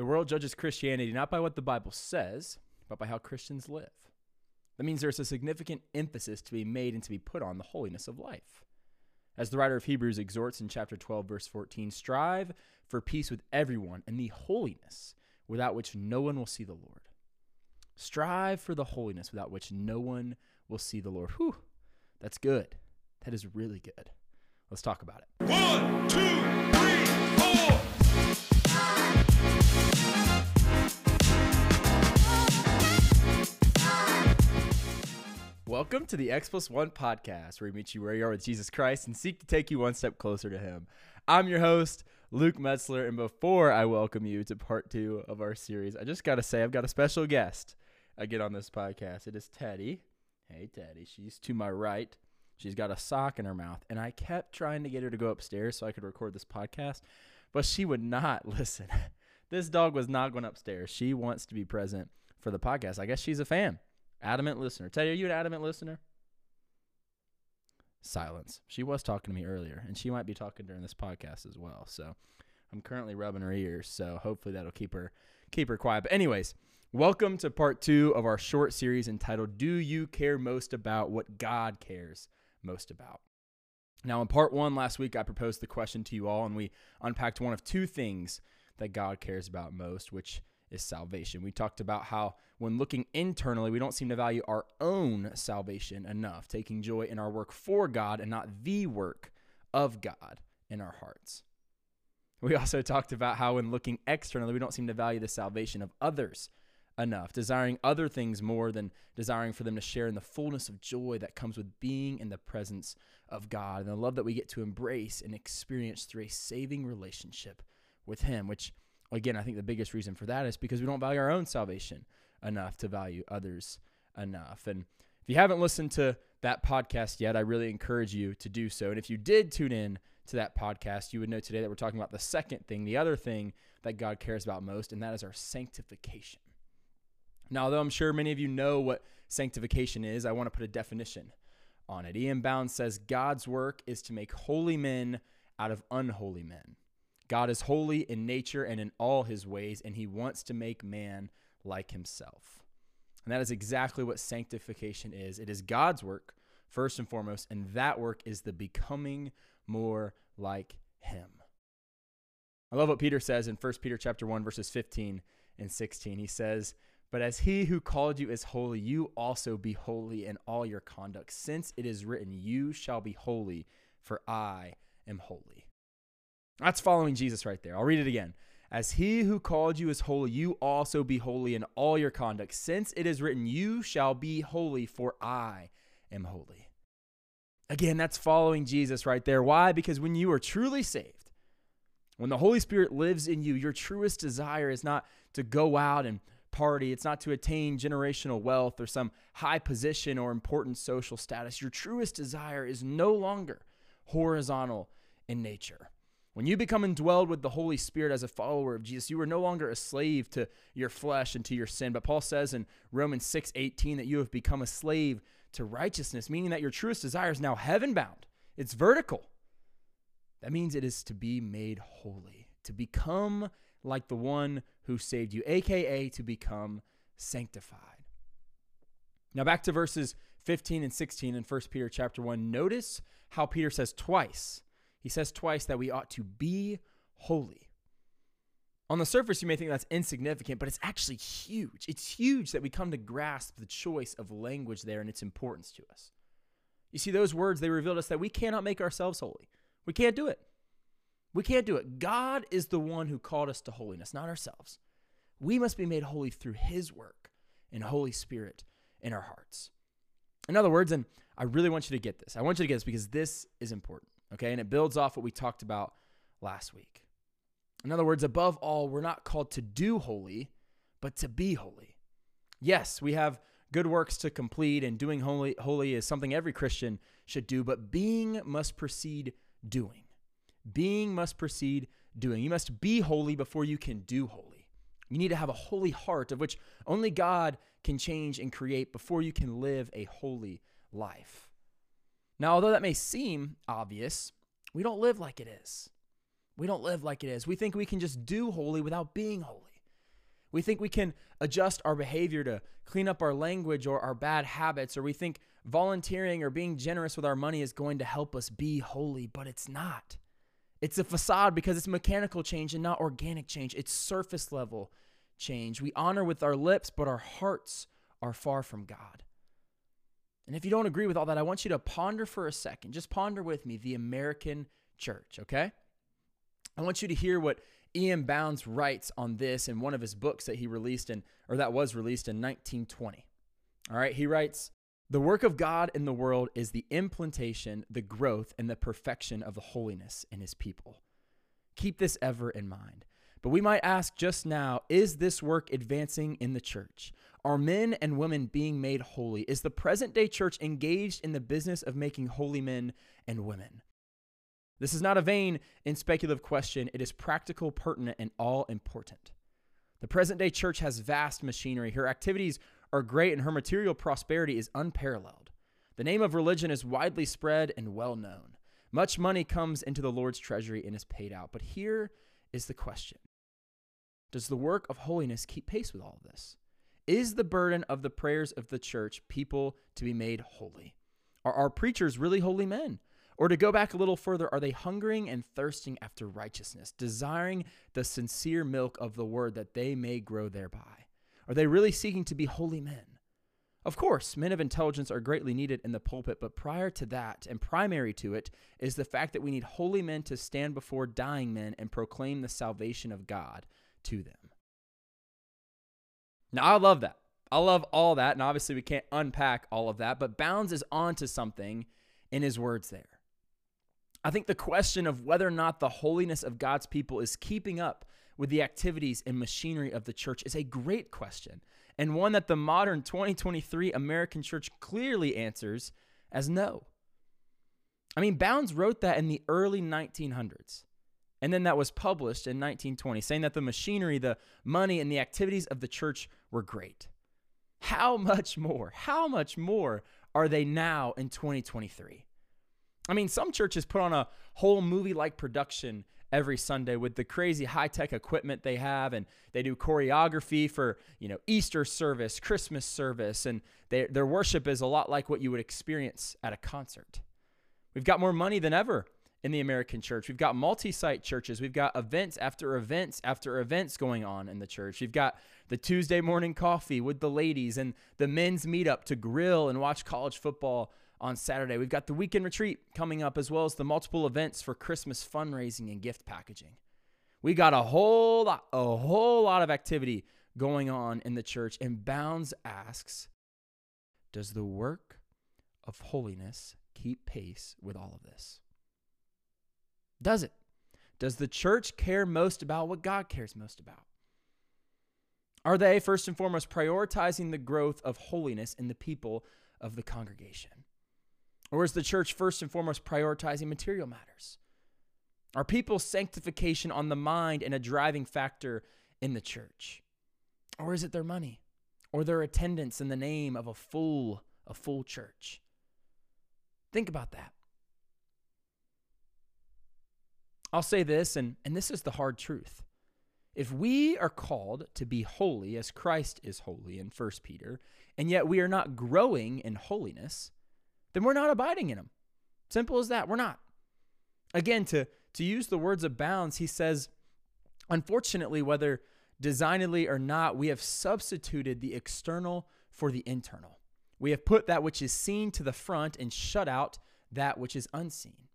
The world judges Christianity not by what the Bible says, but by how Christians live. That means there's a significant emphasis to be made and to be put on the holiness of life. As the writer of Hebrews exhorts in chapter 12, verse 14, strive for peace with everyone and the holiness without which no one will see the Lord. Strive for the holiness without which no one will see the Lord. Whew, that's good. That is really good. Let's talk about it. One, two, three, four. Welcome to the X Plus One podcast, where we meet you where you are with Jesus Christ and seek to take you one step closer to Him. I'm your host, Luke Metzler, and before I welcome you to part two of our series, I just got to say I've got a special guest again on this podcast. It is Teddy. Hey, Teddy. She's to my right. She's got a sock in her mouth, and I kept trying to get her to go upstairs so I could record this podcast, but she would not listen. This dog was not going upstairs. She wants to be present for the podcast. I guess she's a fan. Adamant listener. Teddy, are you an adamant listener? Silence. She was talking to me earlier, and she might be talking during this podcast as well. So I'm currently rubbing her ears, so hopefully that'll keep her keep her quiet. But anyways, welcome to part two of our short series entitled Do You Care Most About What God Cares Most About? Now, in part one last week, I proposed the question to you all, and we unpacked one of two things that God cares about most, which is salvation. We talked about how when looking internally, we don't seem to value our own salvation enough, taking joy in our work for God and not the work of God in our hearts. We also talked about how when looking externally, we don't seem to value the salvation of others enough, desiring other things more than desiring for them to share in the fullness of joy that comes with being in the presence of God and the love that we get to embrace and experience through a saving relationship with Him, which again, I think the biggest reason for that is because we don't value our own salvation enough to value others enough. And if you haven't listened to that podcast yet, I really encourage you to do so. And if you did tune in to that podcast, you would know today that we're talking about the second thing, the other thing that God cares about most, and that is our sanctification. Now, although I'm sure many of you know what sanctification is, I want to put a definition on it. E.M. Bounds says God's work is to make holy men out of unholy men. God is holy in nature and in all his ways, and he wants to make man like himself. And that is exactly what sanctification is. It is God's work, first and foremost, and that work is the becoming more like him. I love what Peter says in 1 Peter chapter 1 verses 15 and 16. He says, "But as he who called you is holy, you also be holy in all your conduct, since it is written, you shall be holy, for I am holy." That's following Jesus right there. I'll read it again. As he who called you is holy, you also be holy in all your conduct, since it is written, You shall be holy, for I am holy. Again, that's following Jesus right there. Why? Because when you are truly saved, when the Holy Spirit lives in you, your truest desire is not to go out and party, it's not to attain generational wealth or some high position or important social status. Your truest desire is no longer horizontal in nature. When you become indwelled with the Holy Spirit as a follower of Jesus, you are no longer a slave to your flesh and to your sin. But Paul says in Romans 6 18 that you have become a slave to righteousness, meaning that your truest desire is now heaven bound. It's vertical. That means it is to be made holy, to become like the one who saved you, aka to become sanctified. Now back to verses 15 and 16 in 1 Peter chapter 1. Notice how Peter says twice he says twice that we ought to be holy. On the surface, you may think that's insignificant, but it's actually huge. It's huge that we come to grasp the choice of language there and its importance to us. You see, those words, they revealed us that we cannot make ourselves holy. We can't do it. We can't do it. God is the one who called us to holiness, not ourselves. We must be made holy through His work and Holy Spirit in our hearts. In other words, and I really want you to get this, I want you to get this because this is important. Okay. And it builds off what we talked about last week. In other words, above all, we're not called to do holy, but to be holy. Yes, we have good works to complete, and doing holy, holy is something every Christian should do, but being must precede doing. Being must precede doing. You must be holy before you can do holy. You need to have a holy heart, of which only God can change and create before you can live a holy life. Now, although that may seem obvious, we don't live like it is. We don't live like it is. We think we can just do holy without being holy. We think we can adjust our behavior to clean up our language or our bad habits, or we think volunteering or being generous with our money is going to help us be holy, but it's not. It's a facade because it's mechanical change and not organic change. It's surface level change. We honor with our lips, but our hearts are far from God. And if you don't agree with all that, I want you to ponder for a second. Just ponder with me the American church, okay? I want you to hear what E.M. Bounds writes on this in one of his books that he released in, or that was released in 1920. All right, he writes, the work of God in the world is the implantation, the growth, and the perfection of the holiness in his people. Keep this ever in mind. But we might ask just now is this work advancing in the church? Are men and women being made holy? Is the present day church engaged in the business of making holy men and women? This is not a vain and speculative question, it is practical, pertinent, and all important. The present day church has vast machinery. Her activities are great and her material prosperity is unparalleled. The name of religion is widely spread and well known. Much money comes into the Lord's treasury and is paid out. But here is the question Does the work of holiness keep pace with all of this? Is the burden of the prayers of the church people to be made holy? Are our preachers really holy men? Or to go back a little further, are they hungering and thirsting after righteousness, desiring the sincere milk of the word that they may grow thereby? Are they really seeking to be holy men? Of course, men of intelligence are greatly needed in the pulpit, but prior to that, and primary to it, is the fact that we need holy men to stand before dying men and proclaim the salvation of God to them. Now, I love that. I love all that, and obviously we can't unpack all of that, but Bounds is onto something in his words there. I think the question of whether or not the holiness of God's people is keeping up with the activities and machinery of the church is a great question, and one that the modern 2023 American church clearly answers as no. I mean, Bounds wrote that in the early 1900s. And then that was published in 1920, saying that the machinery, the money, and the activities of the church were great. How much more? How much more are they now in 2023? I mean, some churches put on a whole movie like production every Sunday with the crazy high tech equipment they have, and they do choreography for you know Easter service, Christmas service, and they, their worship is a lot like what you would experience at a concert. We've got more money than ever in the American church. We've got multi site churches. We've got events after events after events going on in the church. We've got the Tuesday morning coffee with the ladies and the men's meetup to grill and watch college football on Saturday. We've got the weekend retreat coming up, as well as the multiple events for Christmas fundraising and gift packaging. We got a whole lot, a whole lot of activity going on in the church. And Bounds asks, does the work of holiness keep pace with all of this? Does it? Does the church care most about what God cares most about? Are they, first and foremost, prioritizing the growth of holiness in the people of the congregation? Or is the church first and foremost prioritizing material matters? Are people's sanctification on the mind and a driving factor in the church? Or is it their money or their attendance in the name of a full, a full church? Think about that. I'll say this, and, and this is the hard truth. If we are called to be holy as Christ is holy in 1 Peter, and yet we are not growing in holiness, then we're not abiding in him. Simple as that. We're not. Again, to, to use the words of Bounds, he says, unfortunately, whether designedly or not, we have substituted the external for the internal. We have put that which is seen to the front and shut out that which is unseen.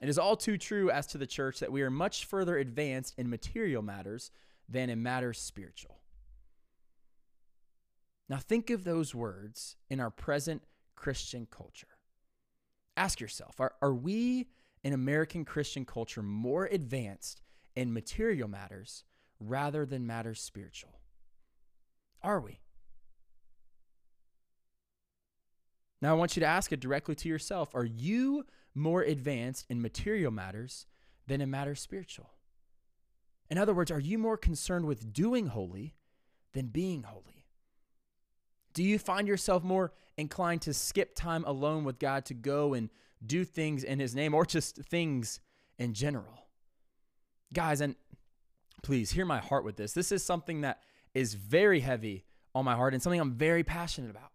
It is all too true as to the church that we are much further advanced in material matters than in matters spiritual. Now, think of those words in our present Christian culture. Ask yourself are, are we in American Christian culture more advanced in material matters rather than matters spiritual? Are we? Now, I want you to ask it directly to yourself Are you more advanced in material matters than in matters spiritual? In other words, are you more concerned with doing holy than being holy? Do you find yourself more inclined to skip time alone with God to go and do things in His name or just things in general? Guys, and please hear my heart with this. This is something that is very heavy on my heart and something I'm very passionate about.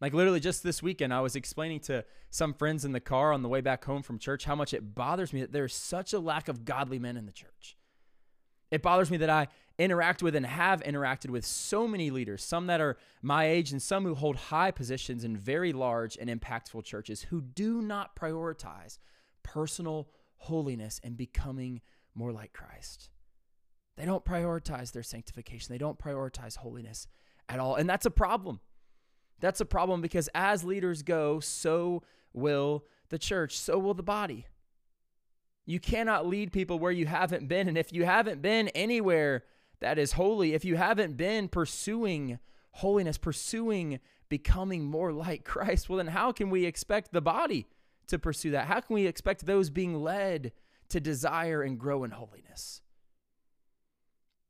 Like literally just this weekend, I was explaining to some friends in the car on the way back home from church how much it bothers me that there's such a lack of godly men in the church. It bothers me that I interact with and have interacted with so many leaders, some that are my age and some who hold high positions in very large and impactful churches who do not prioritize personal holiness and becoming more like Christ. They don't prioritize their sanctification, they don't prioritize holiness at all. And that's a problem. That's a problem because as leaders go, so will the church, so will the body. You cannot lead people where you haven't been. And if you haven't been anywhere that is holy, if you haven't been pursuing holiness, pursuing becoming more like Christ, well, then how can we expect the body to pursue that? How can we expect those being led to desire and grow in holiness?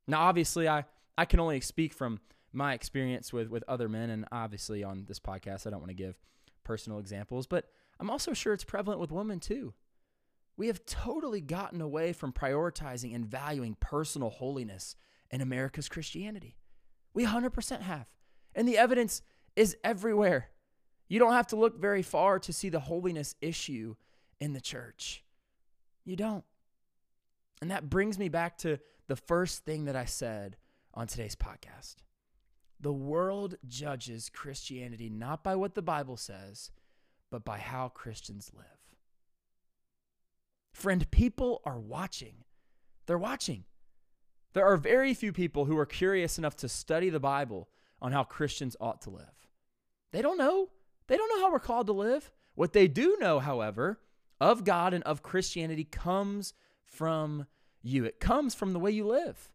Now, obviously, I, I can only speak from my experience with, with other men, and obviously on this podcast, I don't want to give personal examples, but I'm also sure it's prevalent with women too. We have totally gotten away from prioritizing and valuing personal holiness in America's Christianity. We 100% have. And the evidence is everywhere. You don't have to look very far to see the holiness issue in the church. You don't. And that brings me back to the first thing that I said on today's podcast. The world judges Christianity not by what the Bible says, but by how Christians live. Friend, people are watching. They're watching. There are very few people who are curious enough to study the Bible on how Christians ought to live. They don't know. They don't know how we're called to live. What they do know, however, of God and of Christianity comes from you. It comes from the way you live.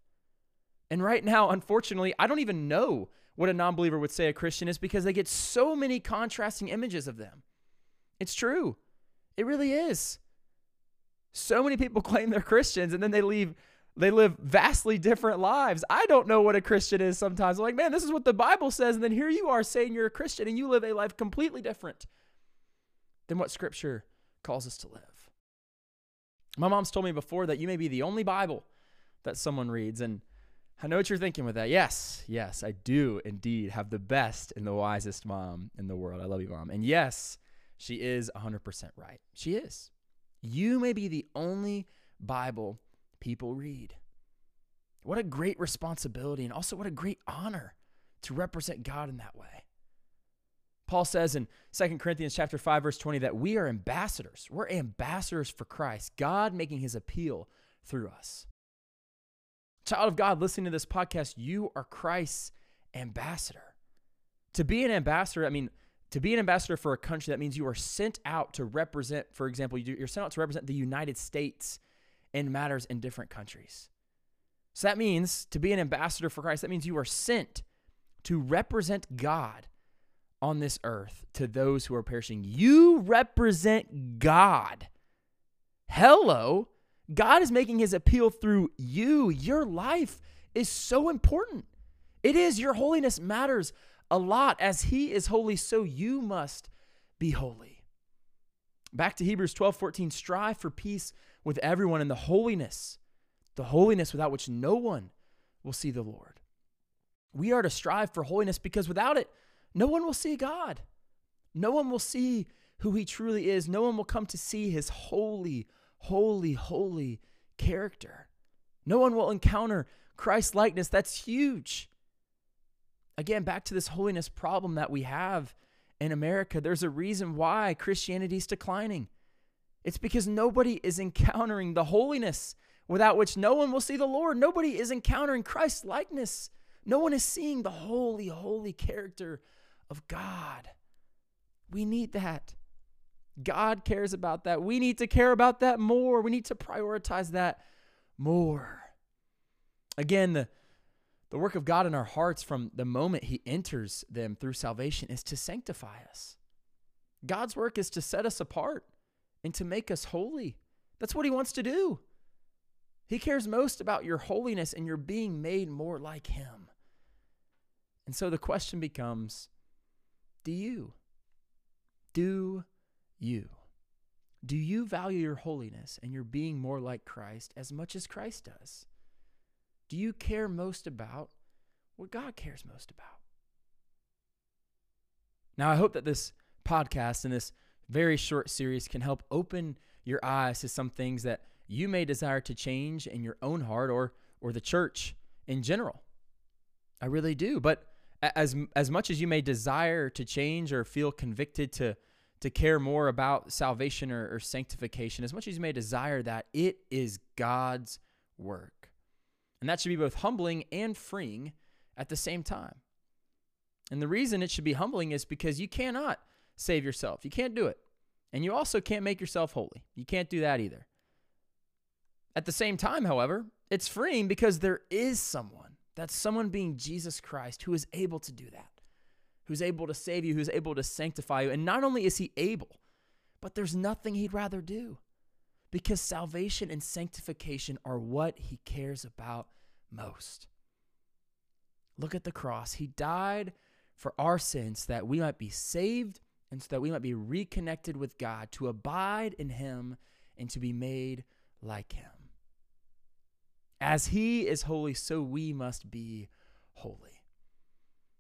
And right now, unfortunately, I don't even know what a non believer would say a Christian is because they get so many contrasting images of them. It's true. It really is. So many people claim they're Christians and then they leave they live vastly different lives. I don't know what a Christian is sometimes. I'm like, man, this is what the Bible says. And then here you are saying you're a Christian and you live a life completely different than what Scripture calls us to live. My mom's told me before that you may be the only Bible that someone reads. And I know what you're thinking with that. Yes, yes, I do indeed have the best and the wisest mom in the world. I love you, mom. And yes, she is 100% right. She is. You may be the only Bible people read. What a great responsibility and also what a great honor to represent God in that way. Paul says in 2 Corinthians chapter 5 verse 20 that we are ambassadors. We're ambassadors for Christ, God making his appeal through us. Child of God listening to this podcast, you are Christ's ambassador. To be an ambassador, I mean, to be an ambassador for a country, that means you are sent out to represent, for example, you're sent out to represent the United States in matters in different countries. So that means to be an ambassador for Christ, that means you are sent to represent God on this earth to those who are perishing. You represent God. Hello. God is making his appeal through you. Your life is so important. It is. Your holiness matters a lot. As he is holy, so you must be holy. Back to Hebrews 12 14. Strive for peace with everyone in the holiness, the holiness without which no one will see the Lord. We are to strive for holiness because without it, no one will see God. No one will see who he truly is. No one will come to see his holy, holy, holy character. No one will encounter Christ likeness. That's huge. Again, back to this holiness problem that we have in America. There's a reason why Christianity is declining. It's because nobody is encountering the holiness without which no one will see the Lord. Nobody is encountering Christ likeness. No one is seeing the holy, holy character of God. We need that. God cares about that. We need to care about that more. We need to prioritize that more. Again, the, the work of God in our hearts from the moment He enters them through salvation is to sanctify us. God's work is to set us apart and to make us holy. That's what He wants to do. He cares most about your holiness and your being made more like Him. And so the question becomes do you? Do you? Do you value your holiness and your being more like Christ as much as Christ does? Do you care most about what God cares most about. Now, I hope that this podcast and this very short series can help open your eyes to some things that you may desire to change in your own heart or or the church in general. I really do. But as as much as you may desire to change or feel convicted to to care more about salvation or, or sanctification, as much as you may desire that, it is God's work. And that should be both humbling and freeing at the same time. And the reason it should be humbling is because you cannot save yourself. You can't do it. And you also can't make yourself holy. You can't do that either. At the same time, however, it's freeing because there is someone, that's someone being Jesus Christ, who is able to do that, who's able to save you, who's able to sanctify you. And not only is he able, but there's nothing he'd rather do because salvation and sanctification are what he cares about most. Look at the cross. He died for our sins that we might be saved and so that we might be reconnected with God, to abide in him and to be made like him. As he is holy, so we must be holy.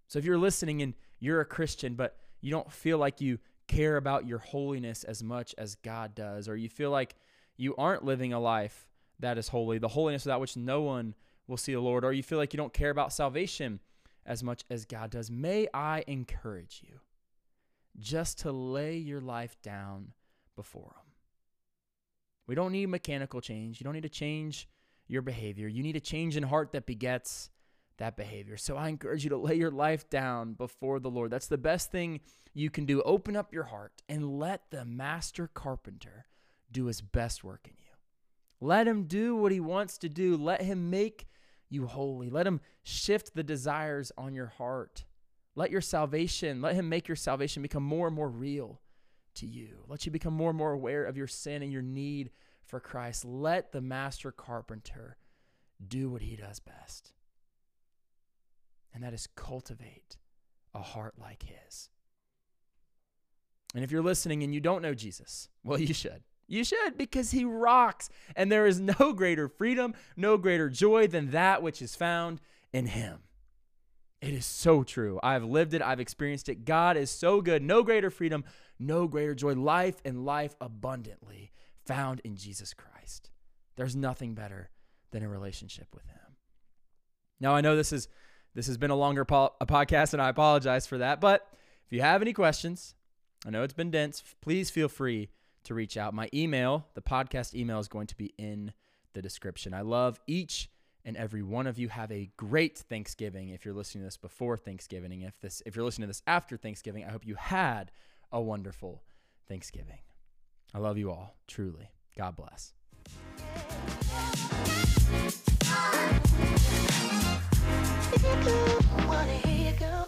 So if you're listening and you're a Christian, but you don't feel like you care about your holiness as much as God does, or you feel like you aren't living a life that is holy, the holiness without which no one will see the Lord, or you feel like you don't care about salvation as much as God does, may I encourage you just to lay your life down before Him. We don't need mechanical change. You don't need to change your behavior. You need a change in heart that begets that behavior. So I encourage you to lay your life down before the Lord. That's the best thing you can do. Open up your heart and let the master carpenter do his best work in you. Let him do what he wants to do. Let him make you holy. Let him shift the desires on your heart. Let your salvation, let him make your salvation become more and more real to you. Let you become more and more aware of your sin and your need for Christ. Let the master carpenter do what he does best. And that is cultivate a heart like his. And if you're listening and you don't know Jesus, well, you should. You should because he rocks. And there is no greater freedom, no greater joy than that which is found in him. It is so true. I've lived it, I've experienced it. God is so good. No greater freedom, no greater joy. Life and life abundantly found in Jesus Christ. There's nothing better than a relationship with him. Now I know this is this has been a longer po- a podcast and I apologize for that, but if you have any questions, I know it's been dense, please feel free to reach out. My email, the podcast email is going to be in the description. I love each and every one of you. Have a great Thanksgiving if you're listening to this before Thanksgiving. If this if you're listening to this after Thanksgiving, I hope you had a wonderful Thanksgiving. I love you all, truly. God bless. Wanna hear you go?